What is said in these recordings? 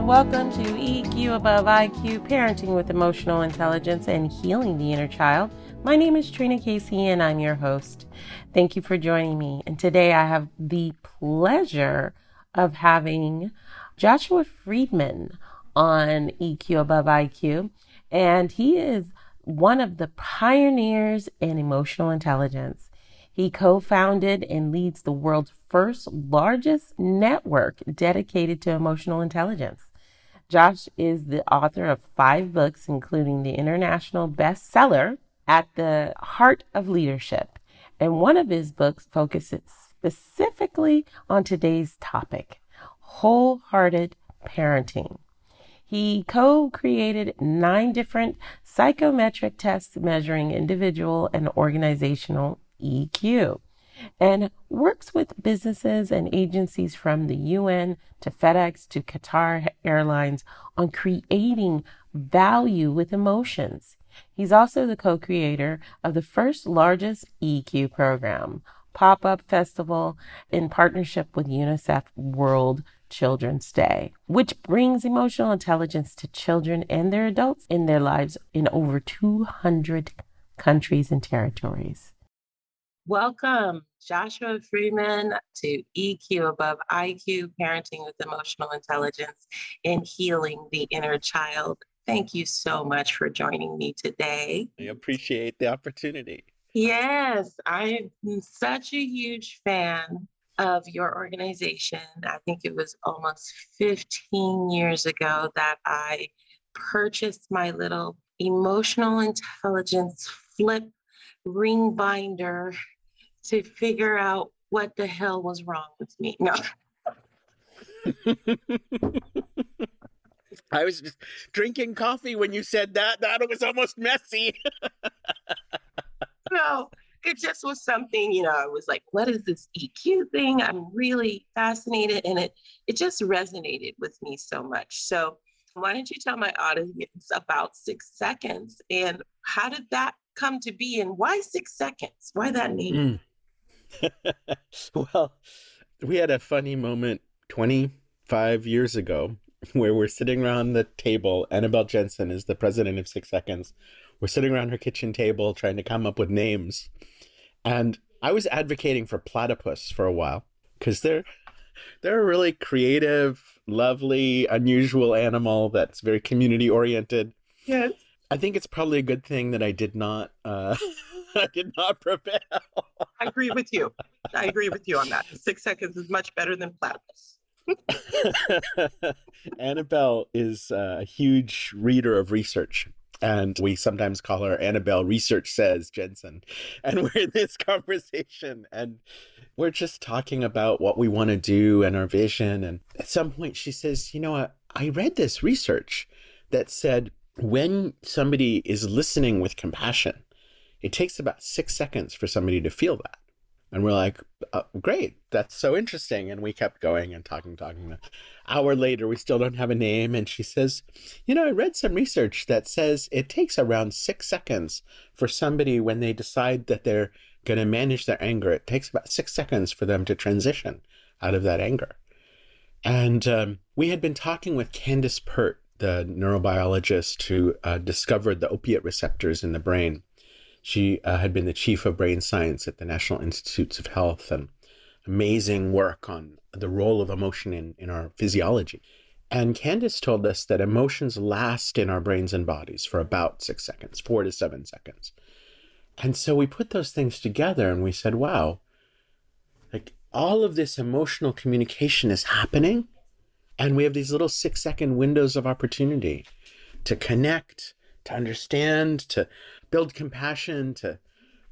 And welcome to EQ Above IQ Parenting with Emotional Intelligence and Healing the Inner Child. My name is Trina Casey, and I'm your host. Thank you for joining me. And today I have the pleasure of having Joshua Freedman on EQ Above IQ, and he is one of the pioneers in emotional intelligence. He co founded and leads the world's first largest network dedicated to emotional intelligence. Josh is the author of five books, including the international bestseller, At the Heart of Leadership. And one of his books focuses specifically on today's topic wholehearted parenting. He co created nine different psychometric tests measuring individual and organizational EQ and works with businesses and agencies from the UN to FedEx to Qatar Airlines on creating value with emotions. He's also the co creator of the first largest EQ program, Pop Up Festival, in partnership with UNICEF World Children's Day, which brings emotional intelligence to children and their adults in their lives in over 200 countries and territories. Welcome, Joshua Freedman, to EQ Above IQ Parenting with Emotional Intelligence and Healing the Inner Child. Thank you so much for joining me today. I appreciate the opportunity. Yes, I'm such a huge fan of your organization. I think it was almost 15 years ago that I purchased my little emotional intelligence flip ring binder to figure out what the hell was wrong with me. No. I was just drinking coffee when you said that. That was almost messy. no, it just was something, you know, I was like, what is this EQ thing? I'm really fascinated. And it it just resonated with me so much. So why don't you tell my audience about six seconds and how did that come to be and why six seconds? Why that name? Mm. well, we had a funny moment 25 years ago where we're sitting around the table. Anabel Jensen is the president of Six Seconds. We're sitting around her kitchen table trying to come up with names. And I was advocating for platypus for a while because they're they're a really creative, lovely, unusual animal that's very community oriented. Yes. I think it's probably a good thing that I did not uh I did not prevail. I agree with you. I agree with you on that. Six seconds is much better than platypus. Anabel is uh, a huge reader of research. And we sometimes call her Anabel Research Says Jensen. And we're in this conversation and we're just talking about what we want to do and our vision. And at some point, she says, You know? I read this research that said when somebody is listening with compassion, it takes about six seconds for somebody to feel that. And we're like, oh, great, that's so interesting. And we kept going and talking, talking. An hour later, we still don't have a name. And she says, You know, I read some research that says it takes around six seconds for somebody when they decide that they're going to manage their anger. It takes about six seconds for them to transition out of that anger. And um, we had been talking with Candace Pert, the neurobiologist who uh, discovered the opiate receptors in the brain. She uh, had been the chief of brain science at the National Institutes of Health and amazing work on the role of emotion in, in our physiology. And Candace told us that emotions last in our brains and bodies for about six seconds, four to seven seconds. And so we put those things together and we said, wow, like all of this emotional communication is happening. And we have these little six second windows of opportunity to connect, to understand, to build compassion, to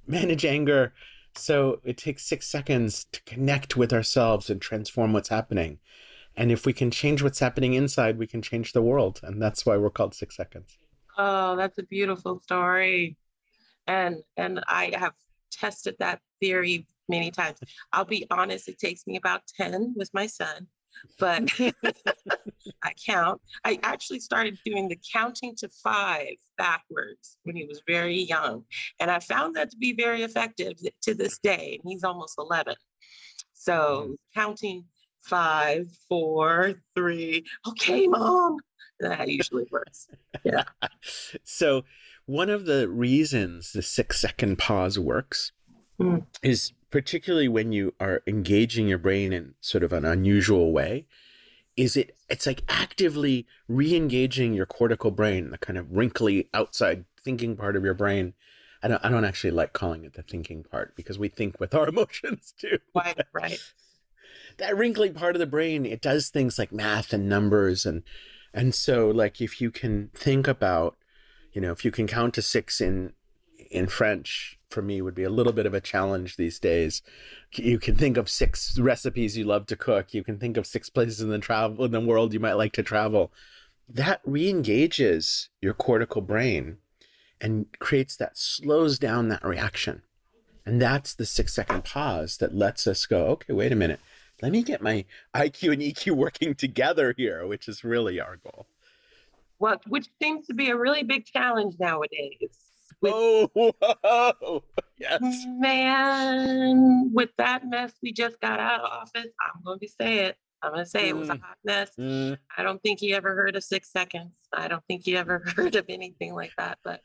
manage anger. So it takes six seconds to connect with ourselves and transform what's happening. And if we can change what's happening inside, we can change the world. And that's why we're called Six Seconds. Oh, that's a beautiful story. And and I have tested that theory many times. I'll be honest, it takes me about 10 with my son but I count. I actually started doing the counting to five backwards when he was very young. And I found that to be very effective to this day. And he's almost 11. So mm-hmm. counting five, four, three. Okay, mom. That usually works. Yeah. so, one of the reasons the six second pause works mm. is particularly when you are engaging your brain in sort of an unusual way is it it's like actively re-engaging your cortical brain the kind of wrinkly outside thinking part of your brain I don't, I don't actually like calling it the thinking part because we think with our emotions too. Right, right. that wrinkly part of the brain, it does things like math and numbers and and so like if you can think about, you know, if you can count to six in in French, for me would be a little bit of a challenge these days. You can think of six recipes you love to cook. You can think of six places in the travel in the world you might like to travel. That re-engages your cortical brain and creates that slows down that reaction. And that's the six second pause that lets us go, okay, wait a minute. Let me get my IQ and EQ working together here, which is really our goal. Well, which seems to be a really big challenge nowadays. With, oh, whoa, yes. Man, with that mess we just got out of office, I'm going to say it. I'm going to say mm. it was a mm. hot mess. Mm. I don't think he ever heard of six seconds. I don't think he ever heard of anything like that. But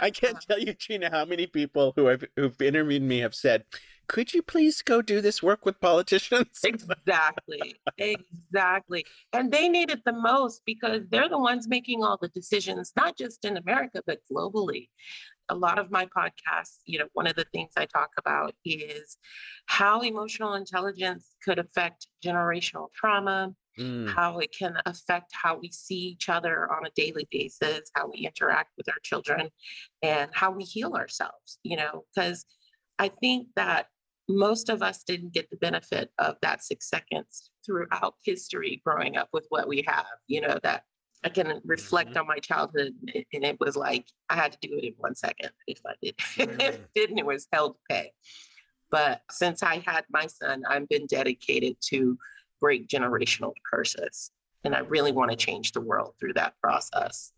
I can't tell you, Gina, how many people who have who've interviewed me have said, "Could you please go do this work with politicians?" Exactly, exactly, and they need it the most because they're the ones making all the decisions, not just in America but globally. A lot of my podcasts, you know, one of the things I talk about is how emotional intelligence could affect generational trauma, mm. how it can affect how we see each other on a daily basis, how we interact with our children, and how we heal ourselves, you know, because I think that most of us didn't get the benefit of that six seconds throughout history growing up with what we have, you know, that I can reflect mm-hmm. on my childhood and it was like I had to do it in one second. If I did, mm. if didn't, it was hell to pay. But since I had my son, I've been dedicated to break generational curses. And I really want to change the world through that process.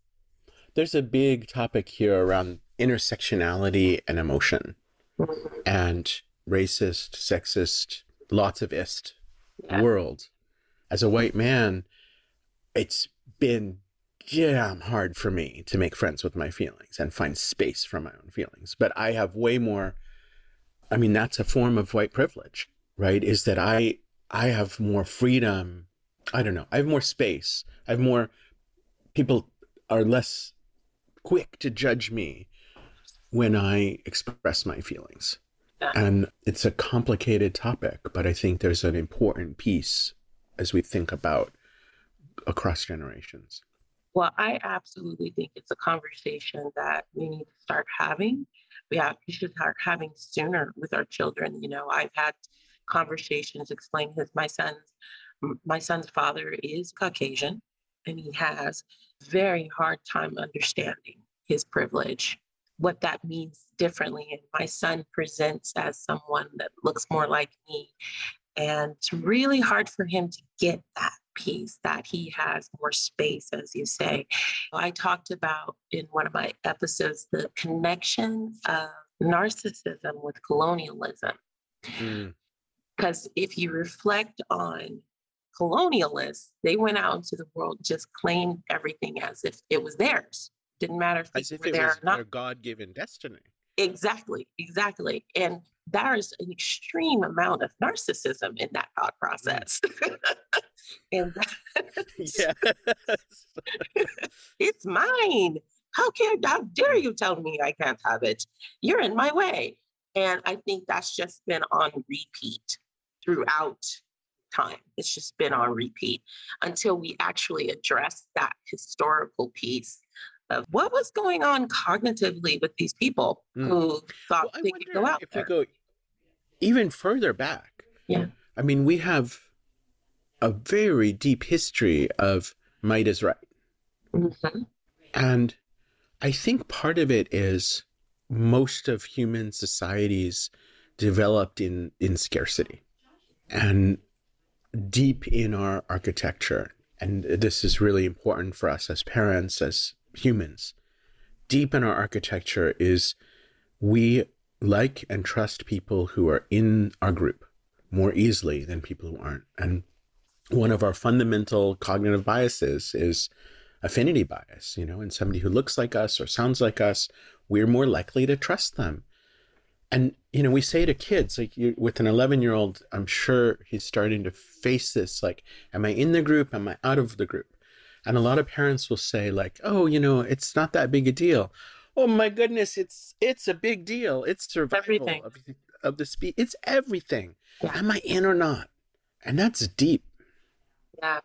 There's a big topic here around intersectionality and emotion mm-hmm. and racist, sexist, lots of ist yeah. world. As a white man, it's been damn hard for me to make friends with my feelings and find space for my own feelings. But I have way more, I mean, that's a form of white privilege, right? Is that I I have more freedom. I don't know. I have more space. I have more people are less quick to judge me when I express my feelings. And it's a complicated topic, but I think there's an important piece as we think about across generations. Well, I absolutely think it's a conversation that we need to start having. We have we should start having sooner with our children. You know, I've had conversations explaining his my son's my son's father is Caucasian and he has very hard time understanding his privilege, what that means differently. And my son presents as someone that looks more like me. And it's really hard for him to get that piece that he has more space, as you say. I talked about in one of my episodes the connection of narcissism with colonialism. Mm. Because if you reflect on colonialists, they went out into the world, just claimed everything as if it was theirs. Didn't matter if, as if it was their God-given destiny. Exactly, exactly. And there's an extreme amount of narcissism in that thought mm. process. and yes. it's mine. How can how dare you tell me I can't have it? You're in my way. And I think that's just been on repeat throughout time. It's just been on repeat until we actually address that historical piece of what was going on cognitively with these people mm. who thought well, they could go out if there. we go even further back. Yeah. I mean, we have a very deep history of might is right. Mm-hmm. And I think part of it is most of human societies developed in, in scarcity and deep in our architecture, and this is really important for us as parents, as humans, deep in our architecture is we like and trust people who are in our group more easily than people who aren't. And one of our fundamental cognitive biases is affinity bias, you know, and somebody who looks like us or sounds like us, we're more likely to trust them. And, you know, we say to kids, like you, with an 11 year old, I'm sure he's starting to face this like, am I in the group? Am I out of the group? And a lot of parents will say, like, oh, you know, it's not that big a deal. Oh my goodness, it's it's a big deal. It's survival everything. of, of the speed. It's everything. Yeah. Am I in or not? And that's deep. Yeah.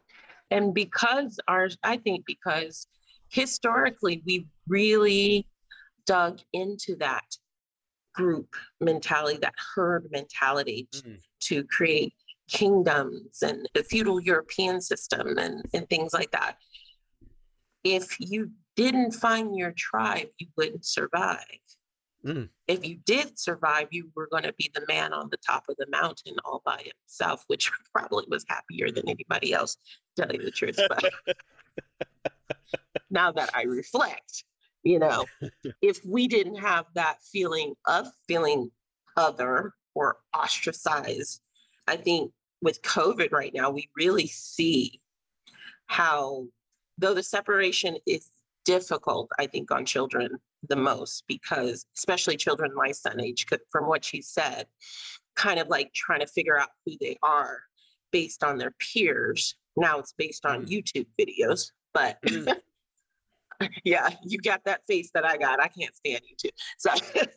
And because our, I think because historically we really dug into that group mentality, that herd mentality Mm. to create kingdoms and the feudal European system and, and things like that. If you didn't find your tribe, you wouldn't survive. Mm. If you did survive, you were going to be the man on the top of the mountain all by himself, which probably was happier than anybody else, to tell you the truth. But now that I reflect, you know, if we didn't have that feeling of feeling other or ostracized, I think with COVID right now, we really see how, though the separation is difficult, I think, on children the most, because especially children my son age, could- from what she said, kind of like trying to figure out who they are based on their peers. Now it's based on Mm. YouTube videos, but Mm. yeah, you got that face that I got. I can't stand YouTube. So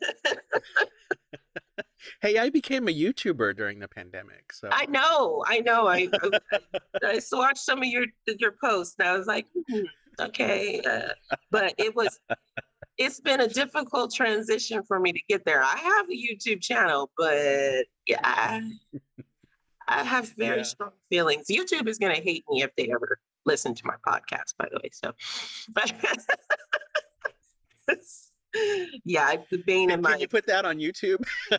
Hey, I became a YouTuber during the pandemic. So I know, I know. I I watched some of your your posts and I was like, hmm, okay, uh, but it was it's been a difficult transition for me to get there. I have a YouTube channel, but yeah, I, I have very Yeah. strong feelings. YouTube is going to hate me if they ever listen to my podcast, by the way. So, but yeah, I- the bane in my. Can you put that on YouTube?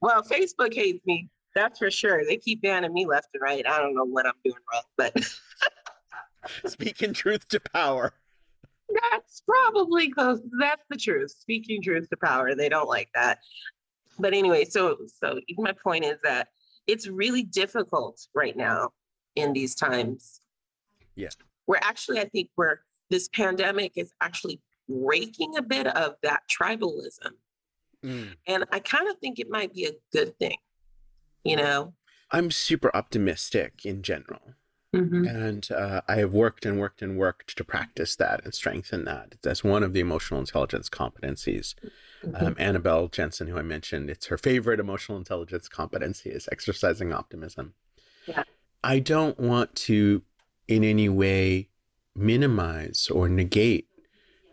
well, Facebook hates me. That's for sure. They keep banning me left and right. I don't know what I'm doing wrong, but Speaking truth to power. that's probably close. That's the truth. Speaking truth to power. They don't like that. But anyway, so so my point is that it's really difficult right now in these times. Yeah. We're actually, I think we're this pandemic is actually breaking a bit of that tribalism. Mm. And I kind of think it might be a good thing, you know? I'm super optimistic in general. Mhm. And uh, I have worked and worked and worked to practice that and strengthen that. That's one of the emotional intelligence competencies. Um, Anabel Jensen, who I mentioned, it's her favorite emotional intelligence competency is exercising optimism. Yeah. I don't want to in any way minimize or negate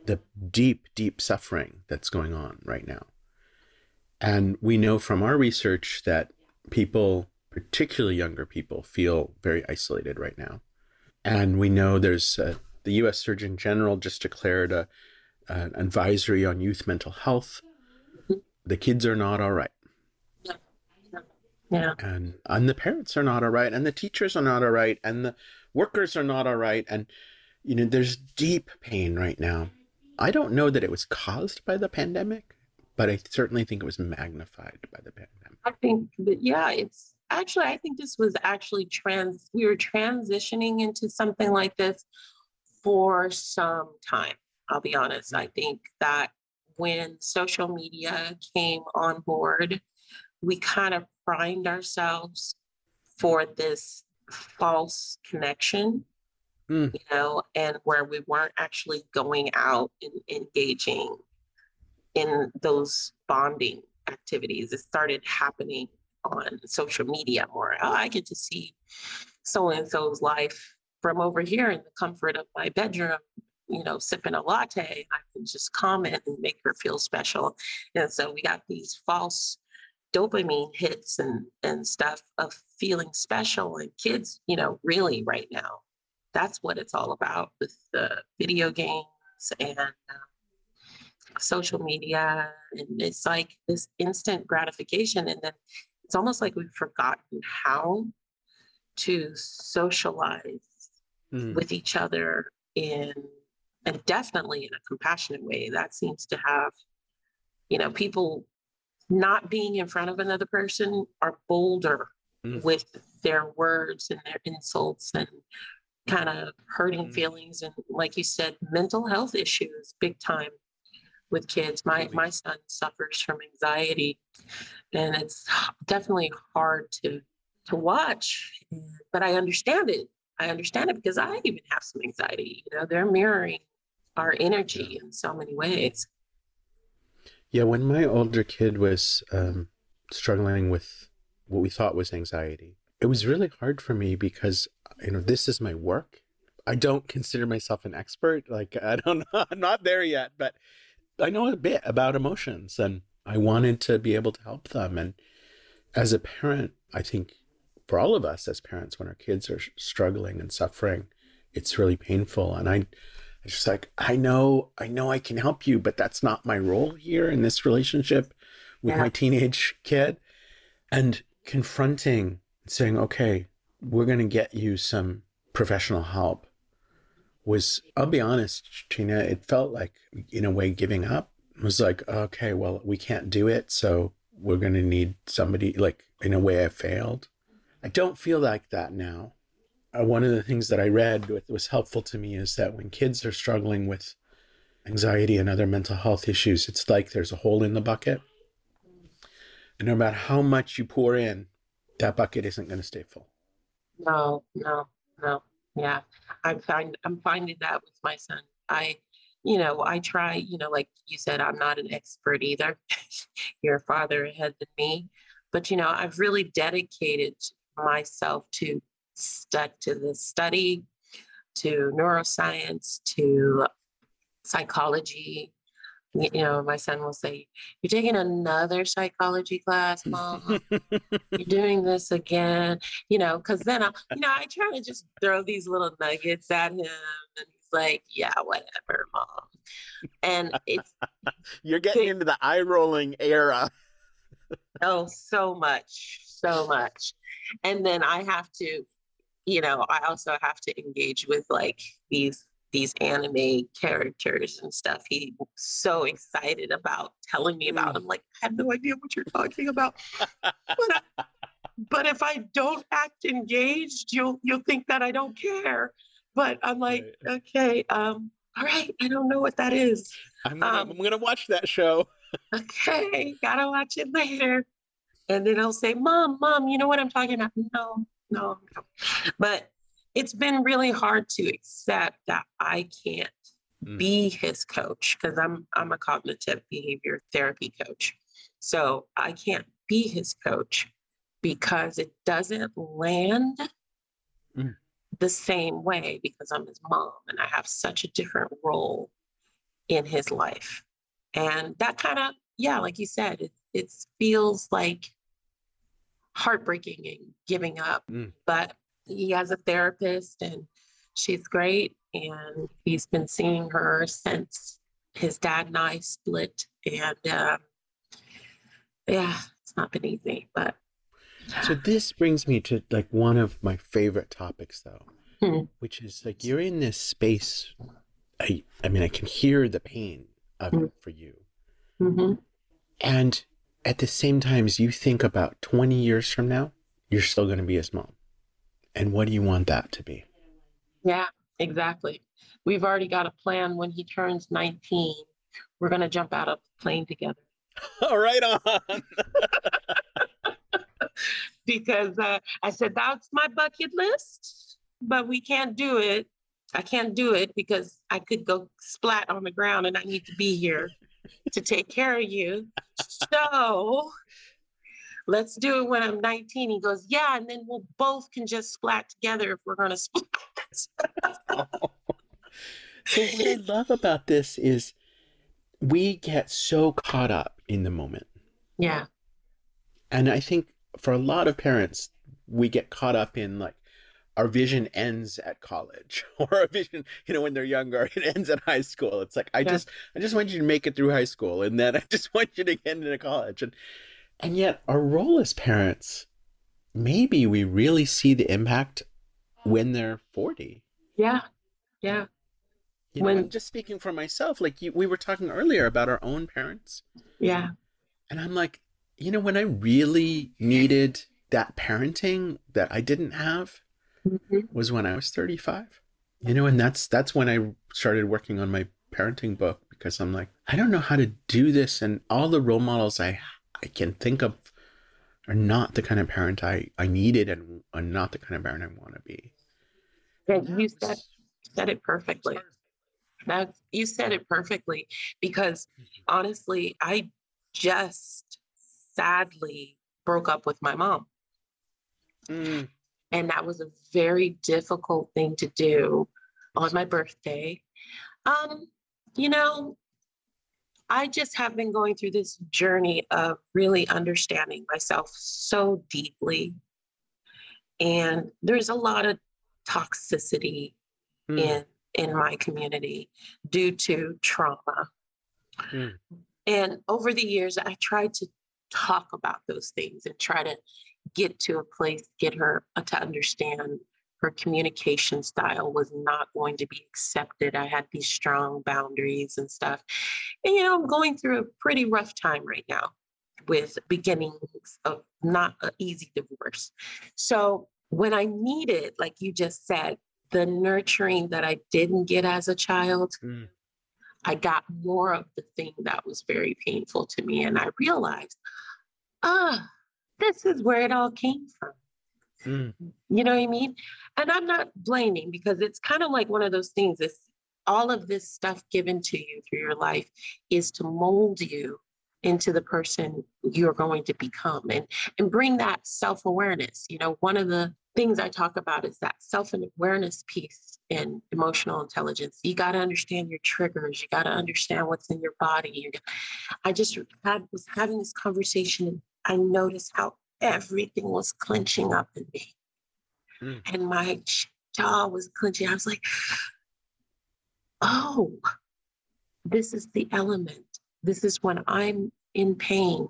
the deep, deep suffering that's going on right now. And we know from our research that people, particularly younger people, feel very isolated right now. And we know there's uh, the US Surgeon General just declared a, an advisory on youth mental health. The kids are not all right, yeah. and and the parents are not all right, and the teachers are not all right, and the workers are not all right, and you know there's deep pain right now. I don't know that it was caused by the pandemic, but I certainly think it was magnified by the pandemic. I think that, yeah, it's actually, I think this was actually trans, we were transitioning into something like this for some time. I'll be honest. I think that when social media came on board, we kind of primed ourselves for this false connection, Mm. you know, and where we weren't actually going out and engaging in those bonding activities. It started happening on social media more. Oh, I get to see so and so's life from over here in the comfort of my bedroom, you know, sipping a latte. I can just comment and make her feel special. And so we got these false dopamine hits and and stuff of feeling special and kids, you know, really right now. That's what it's all about with the video games and um, social media and it's like this instant gratification and then it's almost like we've forgotten how to socialize Mm. with each other in and definitely in a compassionate way that seems to have you know people not being in front of another person are bolder Mm. with their words and their insults and kind of hurting mm-hmm. feelings and like you said mental health issues big time with kids. My my son suffers from anxiety and it's definitely hard to to watch but i understand it. I understand it because i even have some anxiety you know they're mirroring our energy in so many ways. Yeah when my older kid was um, struggling with what we thought was anxiety it was really hard for me because you know this is my work. I don't consider myself an expert. Like i don't know i'm not there yet but i know a bit about emotions and i wanted to be able to help them. And as a parent i think for all of us as parents when our kids are struggling and suffering it's really painful. And i I just like i know i know i can help you but that's not my role here in this relationship with yeah. my teenage kid. And confronting and saying, okay, we're going to get you some professional help was, I'll be honest, Tina, it felt like, in a way, giving up. It was like, okay, well, we can't do it. So we're going to need somebody, like, in a way, I failed. I don't feel like that now. Uh, one of the things that I read was helpful to me is that when kids are struggling with anxiety and other mental health issues, it's like there's a hole in the bucket. And no matter how much you pour in, that bucket isn't going to stay full. No, no, no. Yeah, I'm find I'm finding that with my son. I, you know, I try. You know, like you said, I'm not an expert either. You're a father ahead than me, but you know, I've really dedicated myself to stuck to the study, to neuroscience, to psychology, you know, my son will say, You're taking another psychology class, mom. You're doing this again, you know, because then I, you know, I try to just throw these little nuggets at him and he's like, Yeah, whatever, mom. And it's you're getting into the eye rolling era. oh, so much, so much. And then I have to, you know, I also have to engage with like these these anime characters and stuff. He's so excited about telling me about. I'm mm. like, I have no idea what you're talking about. but, I, but if I don't act engaged, you'll you'll think that I don't care. But I'm like, right. okay, um, all right, I don't know what that is. I'm gonna, um, I'm gonna watch that show. okay, gotta watch it later. And then I'll say, Mom, Mom, you know what I'm talking about? No, no, no. But it's been really hard to accept that I can't mm. be his coach because I'm I'm a cognitive behavior therapy coach. So I can't be his coach because it doesn't land mm. the same way because I'm his mom and I have such a different role in his life. And that kind of, yeah, like you said, it, it feels like heartbreaking and giving up. Mm. But he has a therapist and she's great. And he's been seeing her since his dad and I split. And uh, yeah, it's not been easy, but. So this brings me to like one of my favorite topics though, hmm. which is like you're in this space. I, I mean, I can hear the pain of hmm. it for you. Mm-hmm. And at the same time, as you think about 20 years from now, you're still going to be his mom. And what do you want that to be? Yeah, exactly. We've already got a plan when he turns 19. We're going to jump out of the plane together. All right on. because uh, I said, that's my bucket list, but we can't do it. I can't do it because I could go splat on the ground and I need to be here to take care of you. So let's do it when I'm 19. He goes, yeah, and then we'll both can just splat together if we're going to splat. So what I love about this is we get so caught up in the moment. Yeah. And I think for a lot of parents, we get caught up in like our vision ends at college or our vision, you know, when they're younger, it ends at high school. It's like I yeah. just I just want you to make it through high school and then I just want you to get into college. And and yet, our role as parents, maybe we really see the impact when they're 40. Yeah. Yeah. You know, when, I'm just speaking for myself, like you, we were talking earlier about our own parents. Yeah. And I'm like, you know, when I really needed that parenting that I didn't have Mm-hmm. was when I was 35. You know, and that's that's when I started working on my parenting book because I'm like, I don't know how to do this and all the role models I I can think of are not the kind of parent I I needed and are not the kind of parent I want to be. Yeah, you was- said said it perfectly. That you said it perfectly because honestly, I just sadly broke up with my mom. Mm, And that was a very difficult thing to do on my birthday. Um, you know, I just have been going through this journey of really understanding myself so deeply. And there's a lot of toxicity mm, in in my community due to trauma. Mm. And over the years, I tried to talk about those things and try to get to a place, get her to understand her communication style was not going to be accepted. I had these strong boundaries and stuff. And, you know, I'm going through a pretty rough time right now with beginnings of not an easy divorce. So when I needed, like you just said, the nurturing that I didn't get as a child, mm, I got more of the thing that was very painful to me. And I realized, ah, this is where it all came from. Mm, You know what I mean? And I'm not blaming because it's kind of like one of those things. It's all of this stuff given to you through your life is to mold you into the person you're going to become and and bring that self-awareness. You know, one of the things I talk about is that self-awareness piece in emotional intelligence. You got to understand your triggers. You got to understand what's in your body. You, I just had was having this conversation and I noticed how everything was clenching up in me. Mm. And my jaw was clenching. I was like, oh, this is the element. This is when I'm in pain.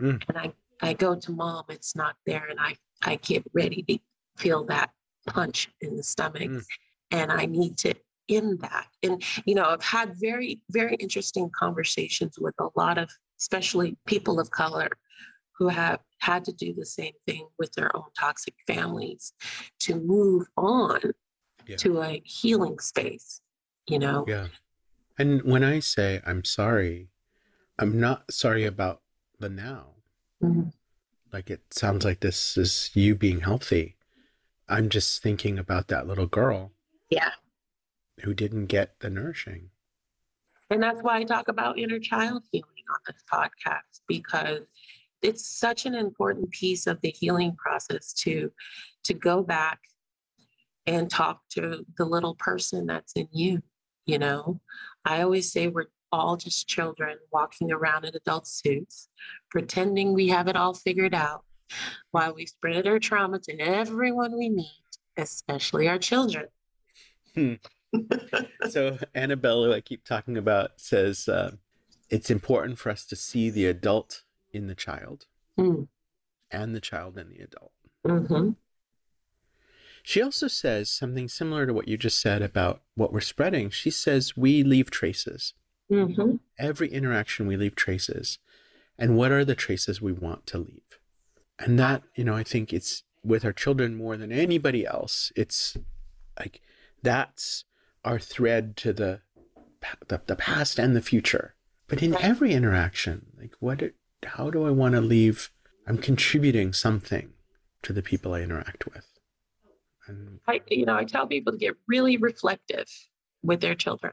Mm. And I, I go to mom, it's not there. And I, I get ready to feel that punch in the stomach. Mm. And I need to end that. And, you know, I've had very, very interesting conversations with a lot of, especially people of color who have had to do the same thing with their own toxic families to move on Yeah. to a healing space, you know? yeah. And when I say I'm sorry, I'm not sorry about the now. Mhm. Like it sounds like this is you being healthy. I'm just thinking about that little girl Yeah. who didn't get the nourishing. And that's why I talk about inner child healing on this podcast because it's such an important piece of the healing process to to go back and talk to the little person that's in you, you know. I always say we're all just children walking around in adult suits, pretending we have it all figured out while we spread our trauma to everyone we meet, especially our children. So Anabel, who I keep talking about, says uh, it's important for us to see the adult in the child Mm, and the child in the adult. hmm She also says something similar to what you just said about what we're spreading. She says we leave traces. hmm Every interaction we leave traces. And what are the traces we want to leave? And that, you know, I think it's with our children more than anybody else. It's like that's our thread to the the, the past and the future. But in every interaction, like what it, how do I want to leave I'm contributing something to the people I interact with. And I, you know, I tell people to get really reflective with their children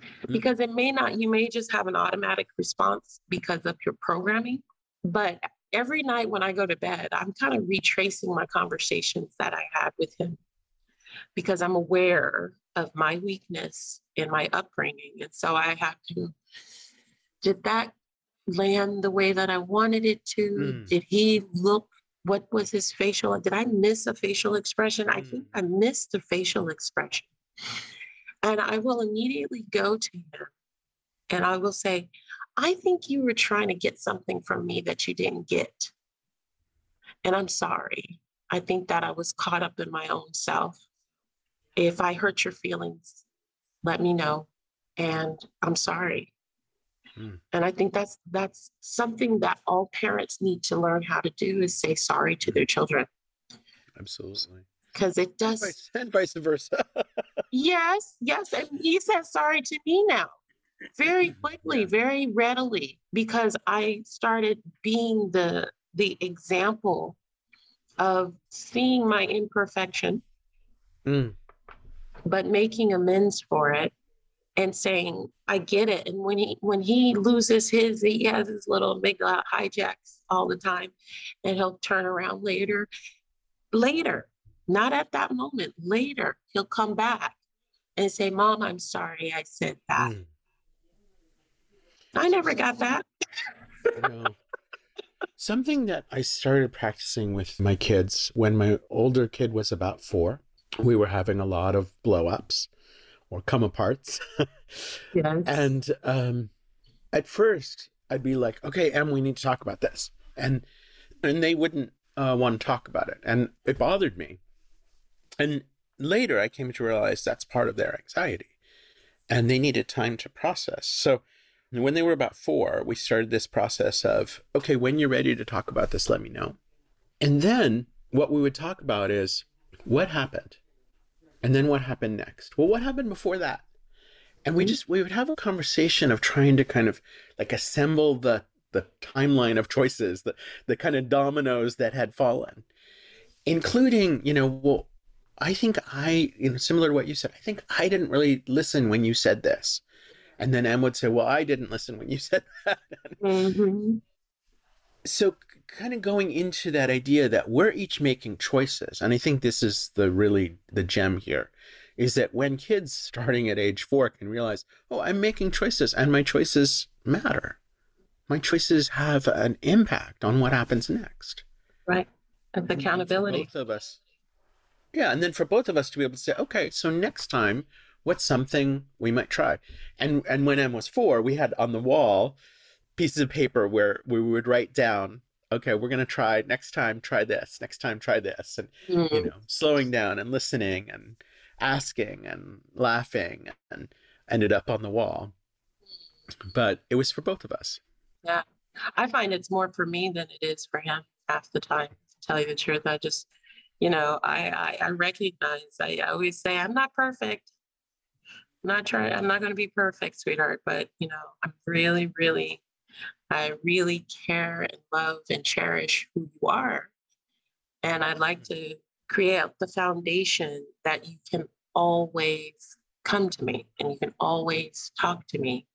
Mm. because it may not, you may just have an automatic response because of your programming. But every night when I go to bed, I'm kind of retracing my conversations that I had with him because I'm aware of my weakness in my upbringing. And so I have to, did that land the way that I wanted it to? Mm. Did he look what was his facial did i miss a facial expression? I think i missed a facial expression. And i will immediately go to him and i will say i think you were trying to get something from me that you didn't get. And i'm sorry. I think that i was caught up in my own self. If i hurt your feelings let me know. And i'm sorry Mm. And I think that's that's something that all parents need to learn how to do is say sorry to their children. Absolutely. Because it does and vice versa. yes, yes. And he says sorry to me now. Very quickly, very readily, because I started being the the example of seeing my imperfection, mm. but making amends for it and saying, I get it. And when he when he loses his, he has his little amygdala hijacks all the time. And he'll turn around later. Later, not at that moment, later, he'll come back and say, Mom, I'm sorry I said that. Mm. I never got that. Something that I started practicing with my kids when my older kid was about four, we were having a lot of blow ups or come aparts. yes. And um, at first, I'd be like, okay, Em, we need to talk about this. And and they wouldn't uh, want to talk about it. And it bothered me. And later, I came to realize that's part of their anxiety. And they needed time to process. So when they were about four, we started this process of, okay, when you're ready to talk about this, let me know. And then what we would talk about is what happened? And then what happened next? Well, what happened before that? And we mm-hmm. just we would have a conversation of trying to kind of like assemble the the timeline of choices, the the kind of dominoes that had fallen, including, you know, well, I think I, you know, similar to what you said, I think I didn't really listen when you said this. And then Em would say, Well, I didn't listen when you said that. Mm-hmm. So kind of going into that idea that we're each making choices and i think this is the really the gem here is that when kids starting at age four can realize oh i'm making choices and my choices matter. My choices have an impact on what happens next. Right of accountability. both of us yeah and then for both of us to be able to say okay so next time what's something we might try? And and when m was four we had on the wall pieces of paper where we would write down okay, we're going to try next time, try this, next time, try this. And, mm. you know, slowing down and listening and asking and laughing and ended up on the wall. But it was for both of us. Yeah. I find it's more for me than it is for him half the time, to tell you the truth. I just, you know, I, I, I recognize, I always say, I'm not perfect. I'm not trying, I'm not going to be perfect, sweetheart, but, you know, I'm really, really I really care and love and cherish who you are. And I'd like to create the foundation that you can always come to me and you can always talk to me.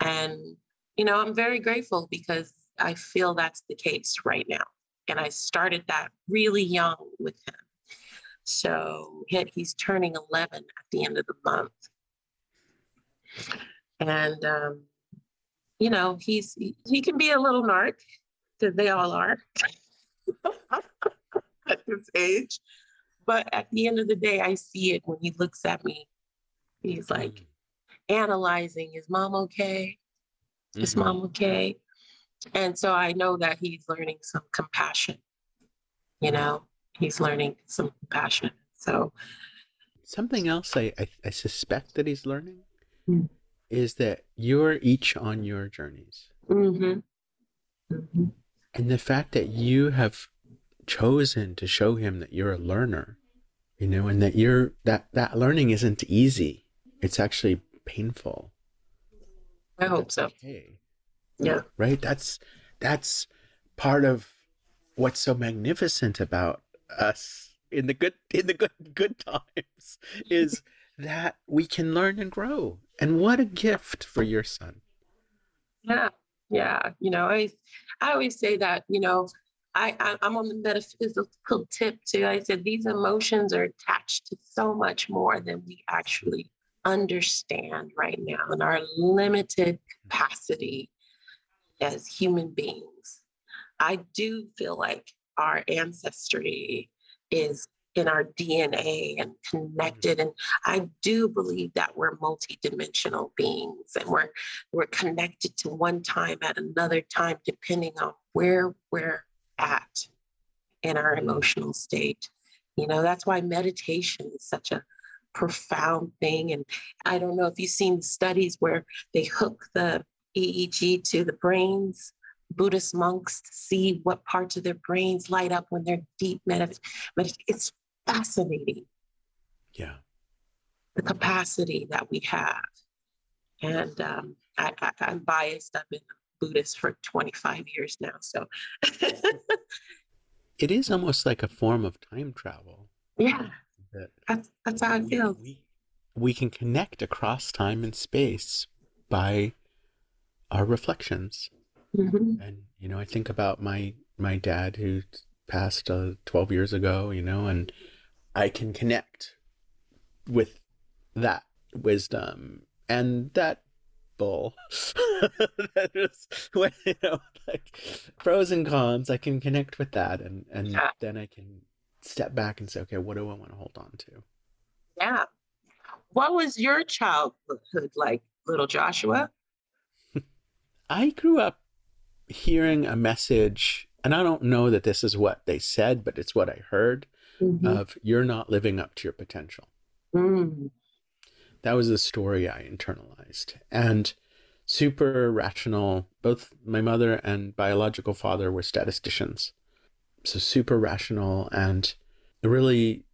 And, you know, I'm very grateful because I feel that's the case right now. And I started that really young with him. So he's turning 11 at the end of the month. And um, you know, he's he can be a little narc because they all are at this age. But at the end of the day, I see it when he looks at me. He's like mm-hmm. analyzing, is mom okay? Is mm-hmm. mom okay? And so I know that he's learning some compassion. You know, he's learning some compassion. So something else I, I, I suspect that he's learning mm-hmm is that you're each on your journeys. Mm-hmm. Mm-hmm. And the fact that you have chosen to show him that you're a learner, you know, and that you're that that learning isn't easy. It's actually painful. I hope so. Okay. Yeah. Right? That's that's part of what's so magnificent about us in the good in the good good times is that we can learn and grow. And what a gift for your son. Yeah. Yeah. You know, I I always say that, you know, I, I I'm on the metaphysical tip too. I said these emotions are attached to so much more than we actually understand right now in our limited capacity as human beings. I do feel like our ancestry is in our DNA and mm-hmm. connected. And I do believe that we're multidimensional beings and we're we're connected to one time at another time, depending on where we're at in our mm-hmm. emotional state. You know, that's why meditation is such a profound thing. And I don't know if you've seen studies where they hook the EEG to the brains, Buddhist monks see what parts of their brains light up when they're deep meditating. But it's fascinating. Yeah. The capacity that we have. And um, I, I, I'm biased. I've been Buddhist for 25 years now. So it is almost like a form of time travel. Yeah. That that's, that's how it feels. We, we can connect across time and space by our reflections. Mm-hmm. And, you know, I think about my, my dad who passed uh, 12 years ago, you know, and I can connect with that wisdom and that bull. that is when you know, like pros and cons. I can connect with that, and and yeah. then I can step back and say, okay, what do I want to hold on to? Yeah. What was your childhood like, little Joshua? I grew up hearing a message, and I don't know that this is what they said, but it's what I heard mm-hmm. of you're not living up to your potential. Mm. That was the story I internalized. And super rational, both my mother and biological father were statisticians. So super rational and a really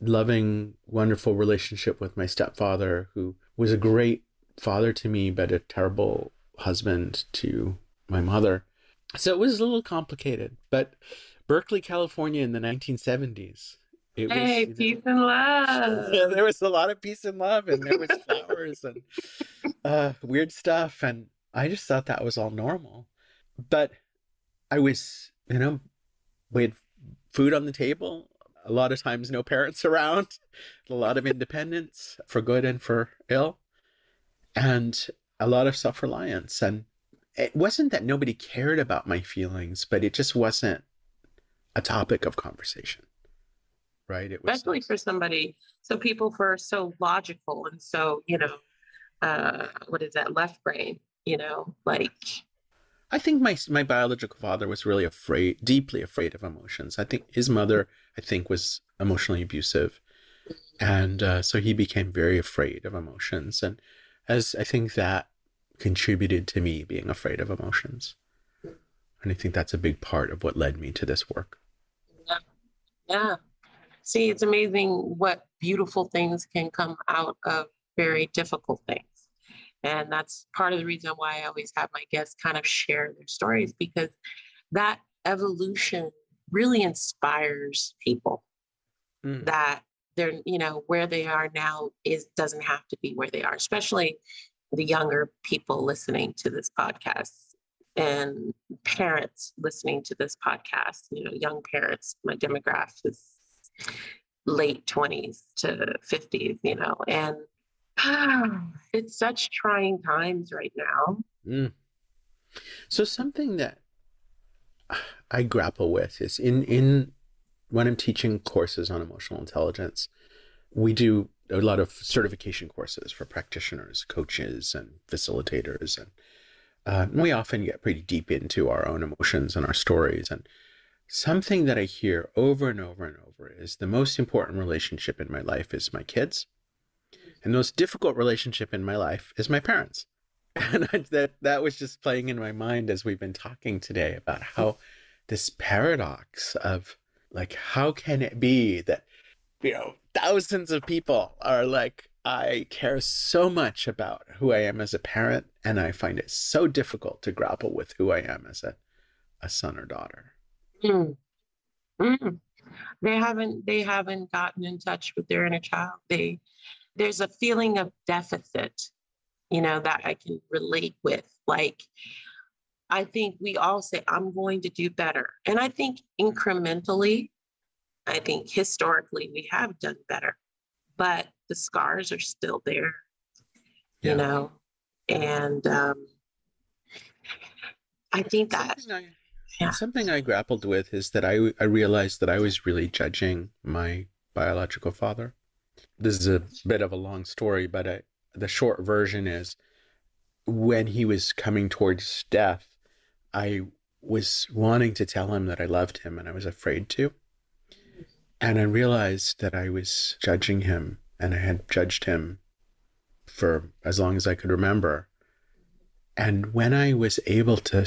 loving, wonderful relationship with my stepfather, who was a great father to me, but a terrible husband to my mother. So it was a little complicated. But Berkeley, California in the 1970s it hey, was, peace know, and love. there was a lot of peace and love, and there was flowers and uh, weird stuff, and I just thought that was all normal. But I was, you know, we had food on the table. A lot of times, no parents around. A lot of independence for good and for ill, and a lot of self reliance. And it wasn't that nobody cared about my feelings, but it just wasn't a topic of conversation right? It was especially for somebody. So people for so logical and so you know, uh, what is that left brain? You know, like. I think my my biological father was really afraid, deeply afraid of emotions. I think his mother, I think, was emotionally abusive, and uh, so he became very afraid of emotions. And as I think that contributed to me being afraid of emotions, and I think that's a big part of what led me to this work. Yeah, see, it's amazing what beautiful things can come out of very difficult things. And that's part of the reason why I always have my guests kind of share their stories because that evolution really inspires people mm. that they're, you know, where they are now is doesn't have to be where they are, especially the younger people listening to this podcast and parents listening to this podcast, you know, young parents, my demographic is late 20s to 50s, you know, and ah, it's such trying times right now. Mm. So something that I grapple with is in in when I'm teaching courses on emotional intelligence, we do a lot of certification courses for practitioners, coaches, and facilitators, and uh, we often get pretty deep into our own emotions and our stories. And something that I hear over and over and over is the most important relationship in my life is my kids. And the most difficult relationship in my life is my parents. And I, that that was just playing in my mind as we've been talking today about how this paradox of like how can it be that you know thousands of people are like I care so much about who I am as a parent and I find it so difficult to grapple with who I am as a a son or daughter. Mm. Mm. They haven't they haven't gotten in touch with their inner child. They there's a feeling of deficit, you know, that I can relate with. Like I think we all say, I'm going to do better. And I think incrementally, I think historically we have done better, but the scars are still there, yeah. you know? And um, I think that yeah. Something I grappled with is that I, I realized that I was really judging my biological father. This is a bit of a long story, but I, the short version is when he was coming towards death, I was wanting to tell him that I loved him and I was afraid to. And I realized that I was judging him and I had judged him for as long as I could remember. And when I was able to,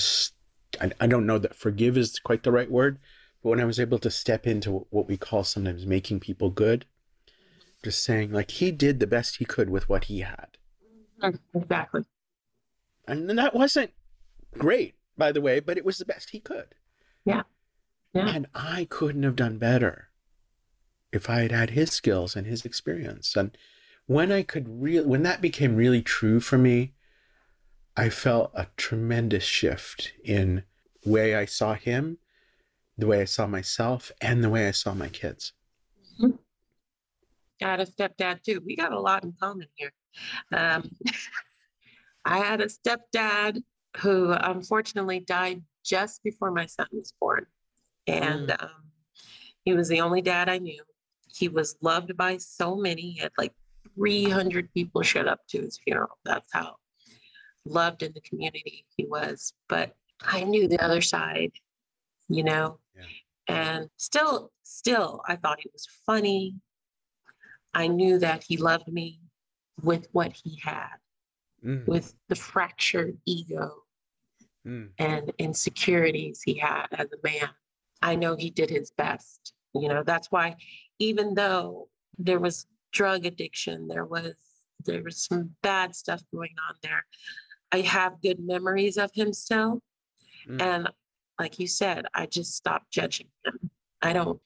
I, I don't know that forgive is quite the right word, but when I was able to step into what we call sometimes making people good, just saying like he did the best he could with what he had. Mm-hmm. Exactly. And that wasn't great, by the way, but it was the best he could. Yeah. Yeah. And I couldn't have done better if I had had his skills and his experience. And when I could really, when that became really true for me, I felt a tremendous shift in the way I saw him, the way I saw myself, and the way I saw my kids. Mm-hmm. I had a stepdad too. We got a lot in common here. Um, I had a stepdad who unfortunately died just before my son was born. And mm. um, he was the only dad I knew. He was loved by so many. He had like 300 people showed up to his funeral. That's how loved in the community he was. But I knew the other side, you know, yeah. and still, still, I thought he was funny. I knew that he loved me with what he had, mm. with the fractured ego mm. and insecurities he had as a man. I know he did his best. You know, that's why even though there was drug addiction, there was there was some bad stuff going on there. I have good memories of him still. Mm. And like you said, I just stopped judging him. I don't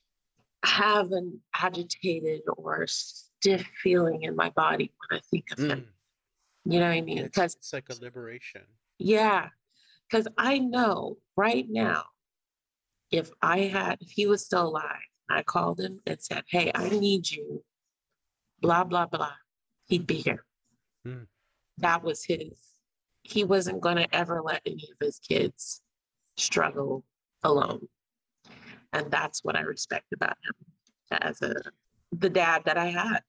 have an agitated or stiff feeling in my body when I think of mm. him. You know what I mean? Because it's, it's like a liberation. Yeah. Because I know right now, if I had, if he was still alive, I called him and said, Hey, I need you, blah, blah, blah, he'd be here. Mm. That was his. He wasn't going to ever let any of his kids struggle alone. And that's what I respect about him as a the dad that I had,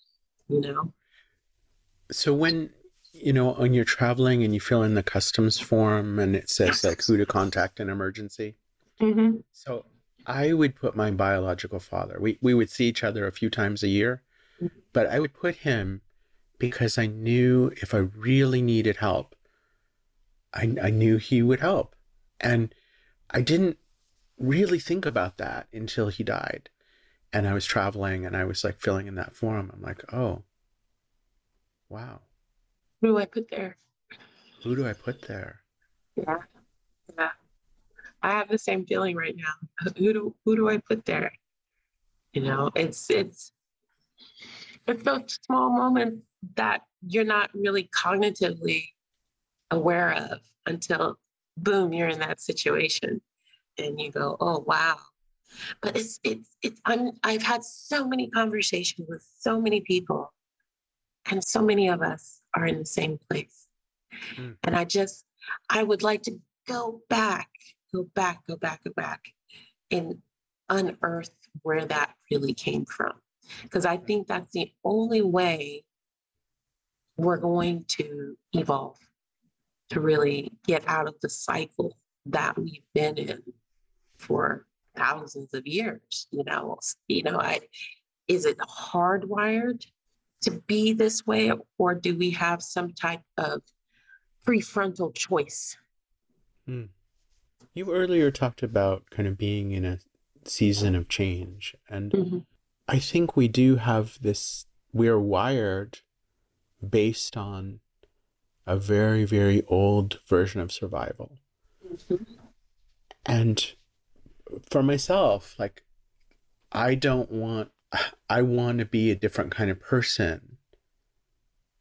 you know. So when you know when you're traveling and you fill in the customs form and it says like who to contact in emergency. Mm-hmm. So I would put my biological father. We we would see each other a few times a year, mm-hmm. but I would put him because I knew if I really needed help, I I knew he would help, and I didn't really think about that until he died and I was traveling and I was like filling in that form. I'm like, oh, wow. Who do I put there? Who do I put there? Yeah. Yeah. I have the same feeling right now. Who do who do I put there? You know, it's it's it's those small moments that you're not really cognitively aware of until boom, you're in that situation and you go, oh wow, but it's it's it's I'm I've had so many conversations with so many people, and so many of us are in the same place. Mm. And I just I would like to go back, go back, go back, go back, and unearth where that really came from. Because I think that's the only way we're going to evolve to really get out of the cycle that we've been in for thousands of years you know you know i is it hardwired to be this way or do we have some type of prefrontal choice hmm. You earlier talked about kind of being in a season of change and mm-hmm. i think we do have this we're wired based on a very very old version of survival mm-hmm. and for myself, like I don't want I want to be a different kind of person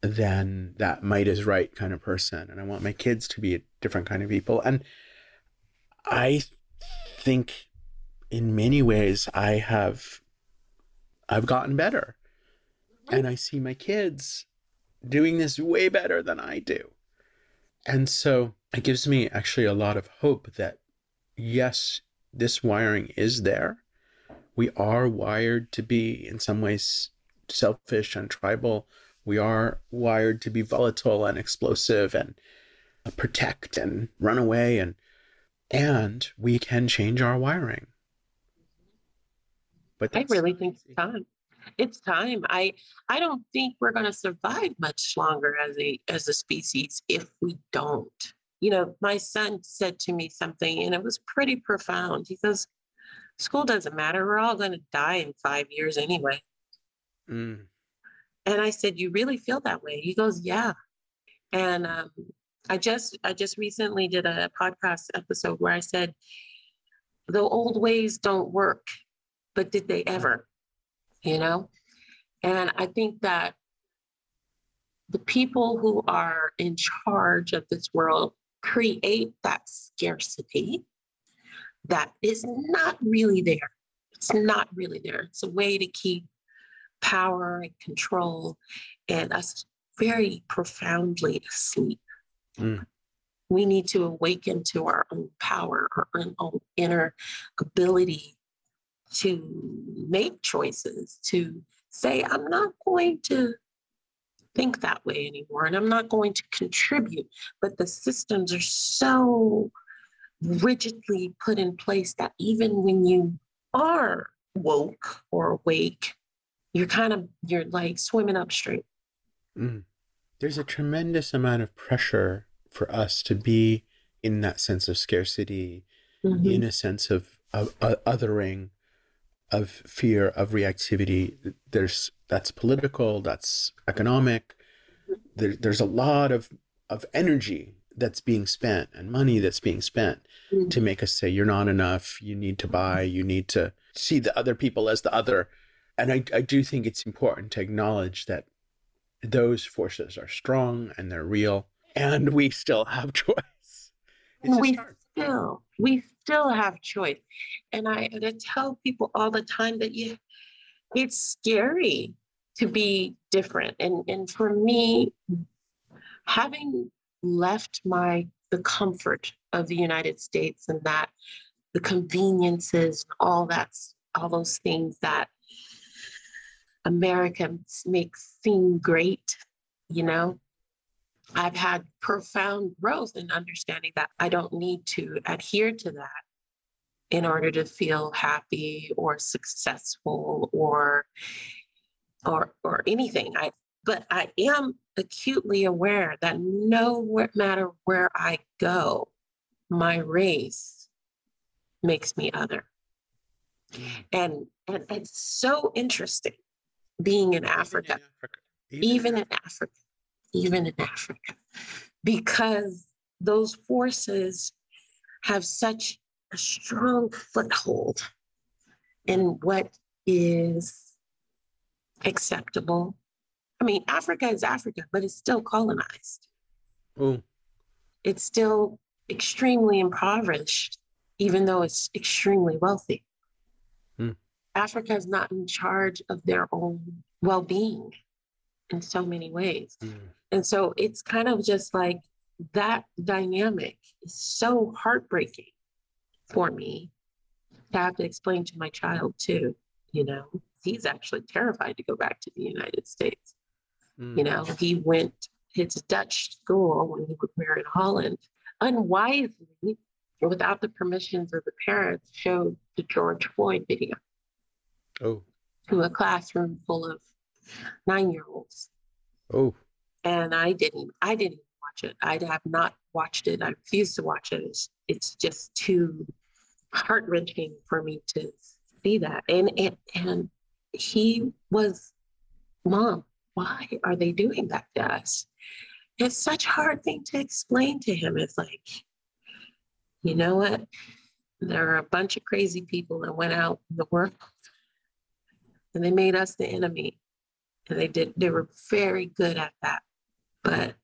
than that might is right kind of person. And I want my kids to be a different kind of people. And I think in many ways I have I've gotten better. And I see my kids doing this way better than I do. And so it gives me actually a lot of hope that yes, this wiring is there. We are wired to be, in some ways, selfish and tribal. We are wired to be volatile and explosive and protect and run away and and we can change our wiring. But I really think it's time. It's time. I I don't think we're going to survive much longer as a as a species if we don't you know, my son said to me something and it was pretty profound. He goes, School doesn't matter. We're all going to die in five years anyway. Mm. And I said, You really feel that way? He goes, Yeah. And um, I just I just recently did a podcast episode where I said the old ways don't work, but did they ever? You know? And I think that the people who are in charge of this world create that scarcity that is not really there. It's not really there. It's a way to keep power and control and us very profoundly asleep. Mm. We need to awaken to our own power, our own inner ability to make choices, to say, I'm not going to think that way anymore, and I'm not going to contribute. But the systems are so rigidly put in place that even when you are woke or awake, you're kind of you're like swimming upstream. Mm. There's a tremendous amount of pressure for us to be in that sense of scarcity, Mhm. in a sense of, of uh, othering, of fear, of reactivity. There's that's political, that's economic. There, there's a lot of of energy that's being spent and money that's being spent Mhm. to make us say you're not enough. You need to buy. You need to see the other people as the other. And I, I do think it's important to acknowledge that those forces are strong and they're real, and we still have choice. We hard. still we still have choice and i and I tell people all the time that you it's scary to be different and and for me having left my the comfort of the united states and that the conveniences all that's all those things that americans make seem great you know I've had profound growth in understanding that I don't need to adhere to that in order to feel happy or successful or or or anything. I but I am acutely aware that no matter where I go, my race makes me other. Mm. And and it's so interesting being in Africa even in Africa, even in Africa, because those forces have such a strong foothold in what is acceptable. I mean, Africa is Africa, but it's still colonized. Oh, It's still extremely impoverished, even though it's extremely wealthy. Hmm. Africa is not in charge of their own well being in so many ways. mm, And so it's kind of just like that dynamic is so heartbreaking for me to have to explain to my child too. You know, he's actually terrified to go back to the United States. mm. You know, he went his Dutch school when he was there in Holland, unwisely, without the permissions of the parents, showed the George Floyd video Oh, to a classroom full of nine year olds. oh, and I didn't I didn't watch it. I have not watched it. I refuse to watch it. It's, it's just too heart wrenching for me to see that. And, and and he was, Mom, why are they doing that to us? It's such a hard thing to explain to him. It's like, you know what? There are a bunch of crazy people that went out in the world and they made us the enemy and they did they were very good at that but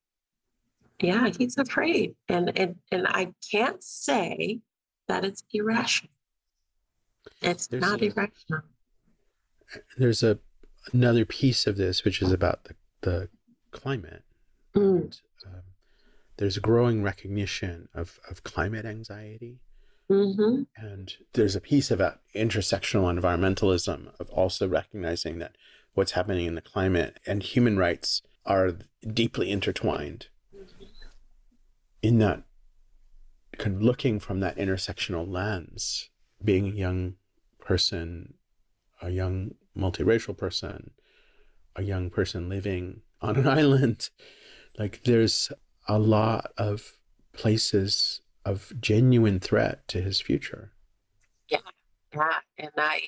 yeah he's afraid. And and and i can't say that it's irrational. It's There's not a- irrational. There's a another piece of this which is about the, the climate. Mm, And, um, there's a growing recognition of, of climate anxiety. mhm, And there's a piece about intersectional environmentalism of also recognizing that what's happening in the climate and human rights are deeply intertwined. In that, kind of looking from that intersectional lens, being a young person, a young multiracial person, a young person living on an island, like there's a lot of places of genuine threat to his future. Yeah, yeah. And I,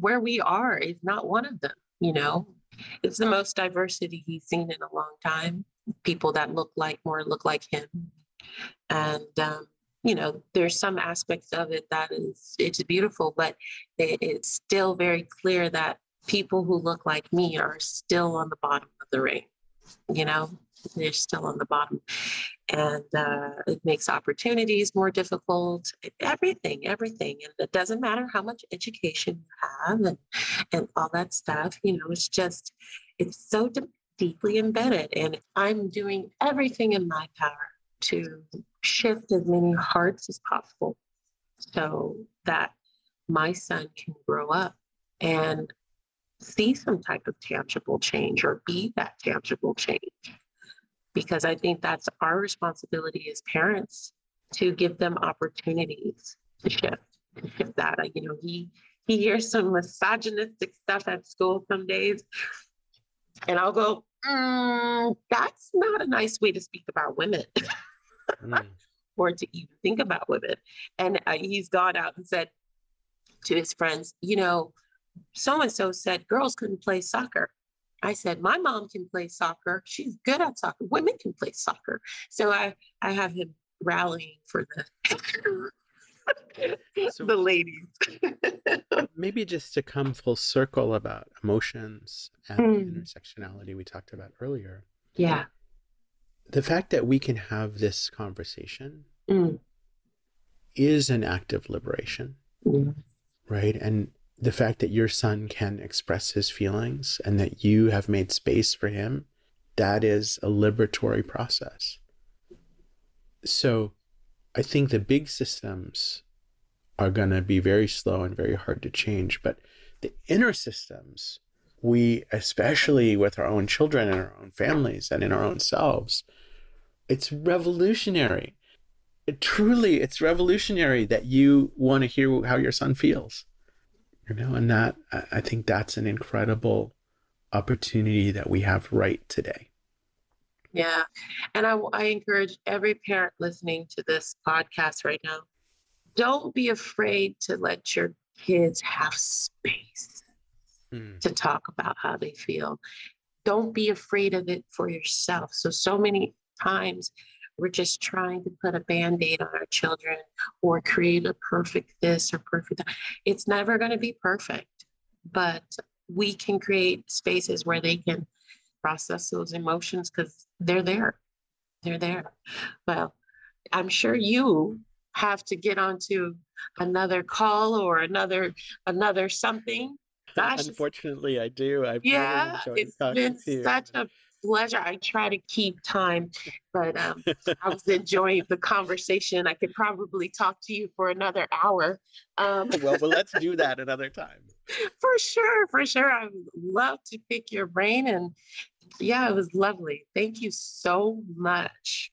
where we are is not one of them, you know. It's the most diversity he's seen in a long time. People that look like more look like him. And um, you know, there's some aspects of it that is it's beautiful, but it, it's still very clear that people who look like me are still on the bottom of the ring. You know, they're still on the bottom, and uh, it makes opportunities more difficult. Everything, everything, and it doesn't matter how much education you have and and all that stuff. You know, it's just it's so de- deeply embedded, and I'm doing everything in my power to shift as many hearts as possible so that my son can grow up and see some type of tangible change or be that tangible change. Because I think that's our responsibility as parents to give them opportunities to shift, to shift that. You know, he he hears some misogynistic stuff at school some days, and I'll go, mm, "That's not a nice way to speak about women." mm. or to even think about women. And uh, he's gone out and said to his friends, you know, so and so said girls couldn't play soccer. I said, my mom can play soccer. She's good at soccer. Women can play soccer. So I, I have him rallying for the so the ladies. maybe just to come full circle about emotions and mm. intersectionality we talked about earlier. Yeah the fact that we can have this conversation mm. is an act of liberation, mm. right? And the fact that your son can express his feelings and that you have made space for him, that is a liberatory process. So I think the big systems are going to be very slow and very hard to change, but the inner systems, we, especially with our own children and our own families and in our own selves, it's revolutionary. It, truly, it's revolutionary that you want to hear how your son feels. You know, and that I think that's an incredible opportunity that we have right today. Yeah. And I, I encourage every parent listening to this podcast right now don't be afraid to let your kids have space mm. to talk about how they feel. Don't be afraid of it for yourself. So, so many times we're just trying to put a band-aid on our children or create a perfect this or perfect that. It's never going to be perfect, but we can create spaces where they can process those emotions because they're there. They're there. Well, I'm sure you have to get onto another call or another another something. Gosh, Unfortunately, I do. I've yeah, really it's been such a pleasure. I try to keep time, but um, I was enjoying the conversation. I could probably talk to you for another hour. Um, well, well, let's do that another time. For sure, for sure. I would love to pick your brain, and yeah, it was lovely. Thank you so much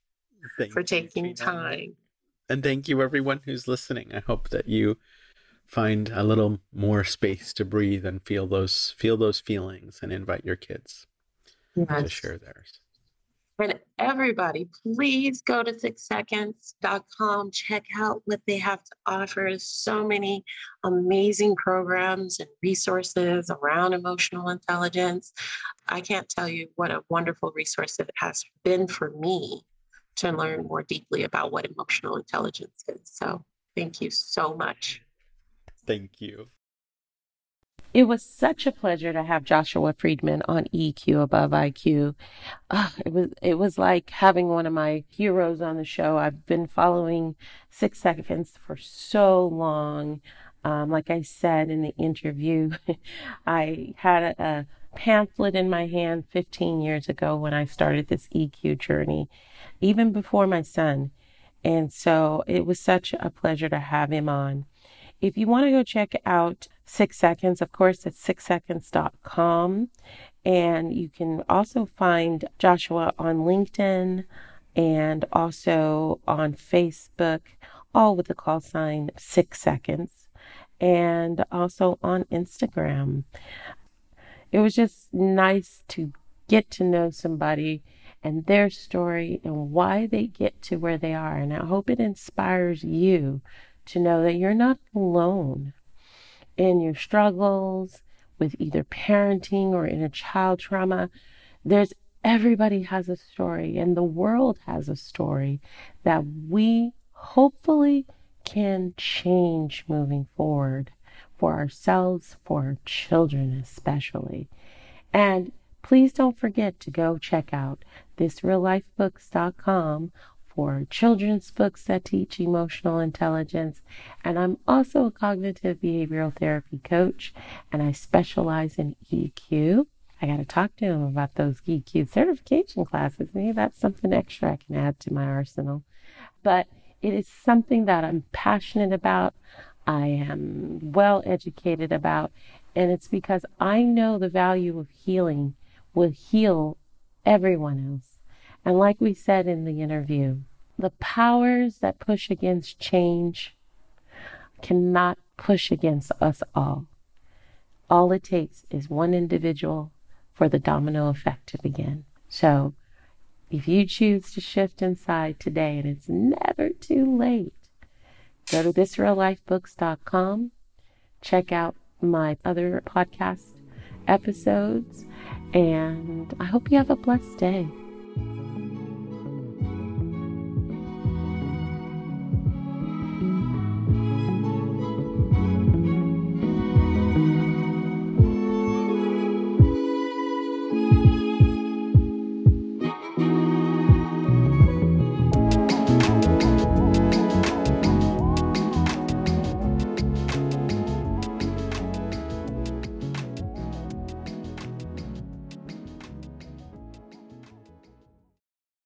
thank for taking you, time. And thank you, everyone who's listening. I hope that you find a little more space to breathe and feel those feel those feelings and invite your kids yes. to share theirs. And everybody, please go to sixseconds.com, check out what they have to offer. So many amazing programs and resources around emotional intelligence. I can't tell you what a wonderful resource it has been for me to learn more deeply about what emotional intelligence is. So thank you so much. Thank you. It was such a pleasure to have Joshua Freedman on EQ Above IQ. Uh, it was it was like having one of my heroes on the show. I've been following Six Seconds for so long. Um, like I said in the interview, I had a, a pamphlet in my hand 15 years ago when I started this EQ journey, even before my son. And so it was such a pleasure to have him on. If you want to go check out Six Seconds, of course, it's sixseconds.com. And you can also find Joshua on LinkedIn and also on Facebook, all with the call sign Six Seconds, and also on Instagram. It was just nice to get to know somebody and their story and why they get to where they are. And I hope it inspires you to know that you're not alone in your struggles with either parenting or inner child trauma. There's everybody has a story, and the world has a story that we hopefully can change moving forward for ourselves, for our children especially. And please don't forget to go check out thisreallifebooks.com for children's books that teach emotional intelligence. And I'm also a cognitive behavioral therapy coach, and I specialize in EQ. I got to talk to him about those EQ certification classes. Maybe that's something extra I can add to my arsenal. But it is something that I'm passionate about. I am well educated about, and it's because I know the value of healing will heal everyone else. And like we said in the interview, the powers that push against change cannot push against us all. All it takes is one individual for the domino effect to begin. So, if you choose to shift inside today, and it's never too late, go to thisreallifebooks.com, check out my other podcast episodes, and I hope you have a blessed day.